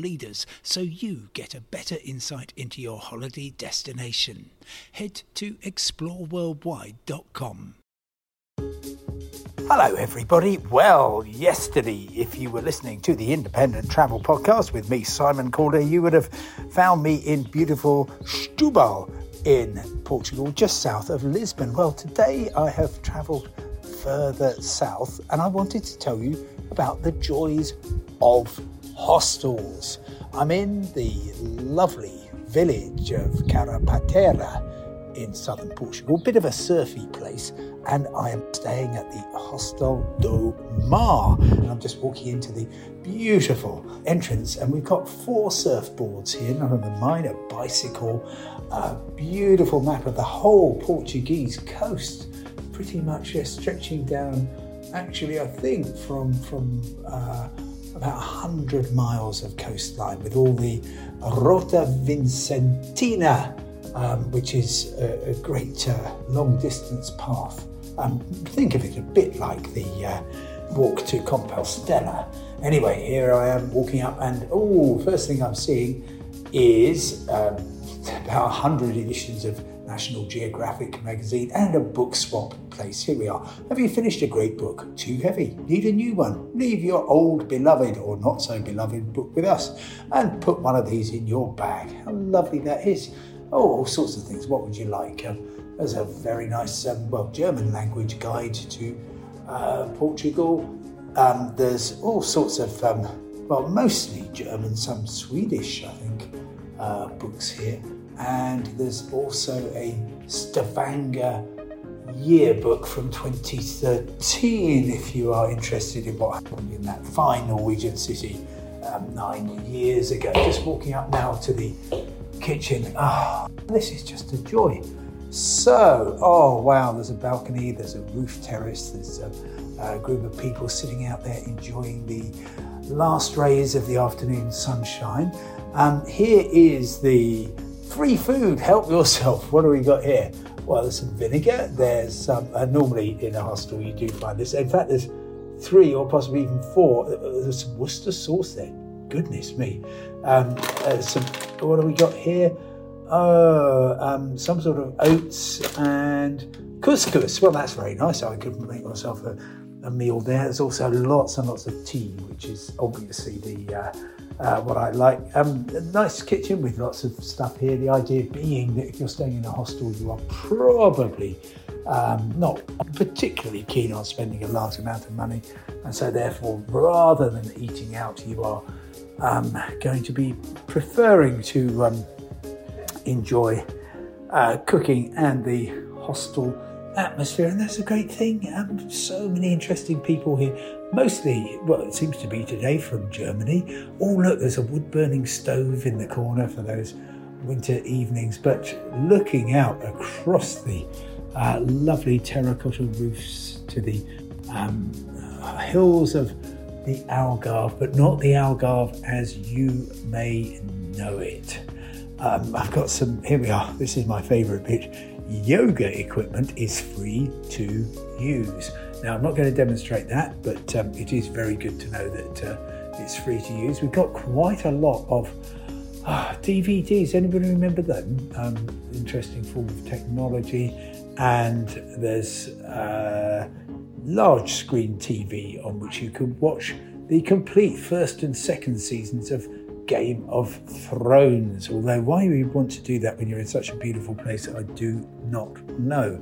leaders so you get a better insight into your holiday destination. Head to exploreworldwide.com. Hello, everybody. Well, yesterday, if you were listening to the Independent Travel Podcast with me, Simon Calder, you would have found me in beautiful Setúbal in Portugal, just south of Lisbon. Well, today I have travelled further south and I wanted to tell you about the joys of hostels. I'm in the lovely village of Carrapateira in southern Portugal, a bit of a surfy place, and I am staying at the Hostel do Mar. And I'm just walking into the beautiful entrance, and we've got four surfboards here, none of them mine, a bicycle, a beautiful map of the whole Portuguese coast, pretty much uh, stretching down, actually, I think, from, from uh, about 100 miles of coastline with all the Rota Vicentina um, which is a, a great uh, long distance path. Um, think of it a bit like the uh, walk to Compostela. Anyway, here I am walking up, and oh, first thing I'm seeing is um, about 100 editions of National Geographic magazine and a book swap place. Here we are. Have you finished a great book? Too heavy? Need a new one? Leave your old beloved or not so beloved book with us and put one of these in your bag. How lovely that is. Oh, all sorts of things. What would you like? Um, there's a very nice, um, well, German language guide to uh, Portugal. Um, there's all sorts of, um, well, mostly German, some Swedish, I think, uh, books here. And there's also a Stavanger yearbook from 2013 if you are interested in what happened in that fine Norwegian city um, nine years ago. Just walking up now to the kitchen. Ah, oh, this is just a joy. So, oh wow, there's a balcony, there's a roof terrace, there's a, a group of people sitting out there enjoying the last rays of the afternoon sunshine. Um, here is the free food. Help yourself. What do we got here? Well, there's some vinegar. There's some. Uh, normally in a hostel you do find this. In fact, there's three or possibly even four. There's some Worcester sauce there. Goodness me. Um, uh, some. What do we got here? Oh, um, some sort of oats and couscous. Well, that's very nice. I could make myself a, a meal there. There's also lots and lots of tea, which is obviously the uh, uh, what I like. Um, nice kitchen with lots of stuff here. The idea being that if you're staying in a hostel, you are probably um, not particularly keen on spending a large amount of money, and so therefore, rather than eating out, you are um, going to be preferring to um, enjoy uh, cooking and the hostel atmosphere, and that's a great thing. Um, so many interesting people here, mostly, well, it seems to be today from Germany. Oh, look, there's a wood burning stove in the corner for those winter evenings, but looking out across the uh, lovely terracotta roofs to the um, uh, hills of the Algarve, but not the Algarve as you may know it. Um, I've got some, here we are, this is my favourite bit. Yoga equipment is free to use. Now, I'm not going to demonstrate that, but um, it is very good to know that uh, it's free to use. We've got quite a lot of uh, DVDs. Anybody remember them? Um, interesting form of technology. And there's uh, large screen TV on which you can watch the complete first and second seasons of Game of Thrones. Although, why you want to do that when you're in such a beautiful place, I do not know.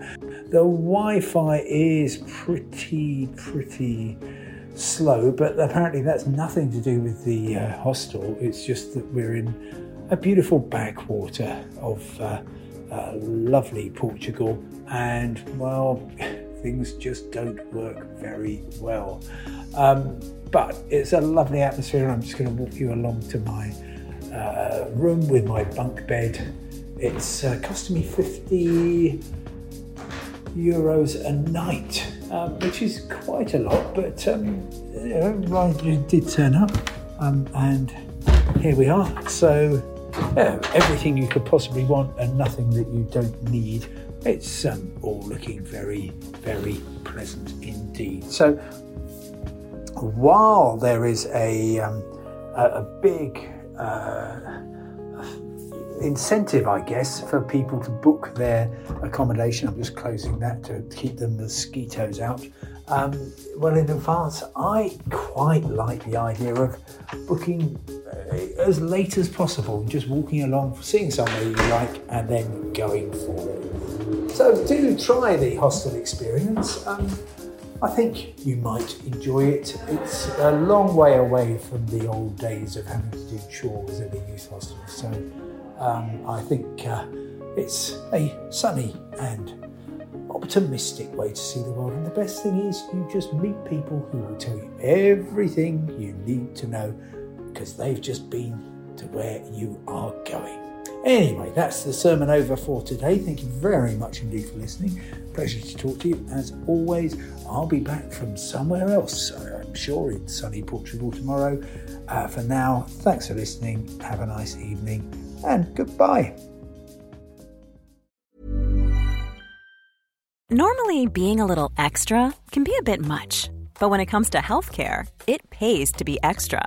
The Wi Fi is pretty, pretty slow, but apparently that's nothing to do with the uh, hostel. It's just that we're in a beautiful backwater of uh, uh, lovely Portugal, and well, things just don't work very well. Um, but it's a lovely atmosphere. and I'm just going to walk you along to my uh, room with my bunk bed. It's uh, costing me 50 euros a night, um, which is quite a lot, but um, you know, I did turn up, um, and here we are. So, yeah, everything you could possibly want and nothing that you don't need. It's um, all looking very, very pleasant indeed. So, while there is a, um, a, a big uh, incentive, I guess, for people to book their accommodation. I'm just closing that to keep the mosquitoes out. Um, well, in advance, I quite like the idea of booking uh, as late as possible, just walking along, seeing somewhere you like, and then going for it. So, do try the hostel experience. Um, I think you might enjoy it. It's a long way away from the old days of having to do chores in a youth hostel. So, um, I think uh, it's a sunny and optimistic way to see the world. And the best thing is, you just meet people who will tell you everything you need to know because they've just been to where you are going. Anyway, that's the sermon over for today. Thank you very much indeed for listening. Pleasure to talk to you. As always, I'll be back from somewhere else, I'm sure in sunny Portugal tomorrow. Uh, for now, thanks for listening. Have a nice evening and goodbye. Normally, being a little extra can be a bit much, but when it comes to healthcare, it pays to be extra.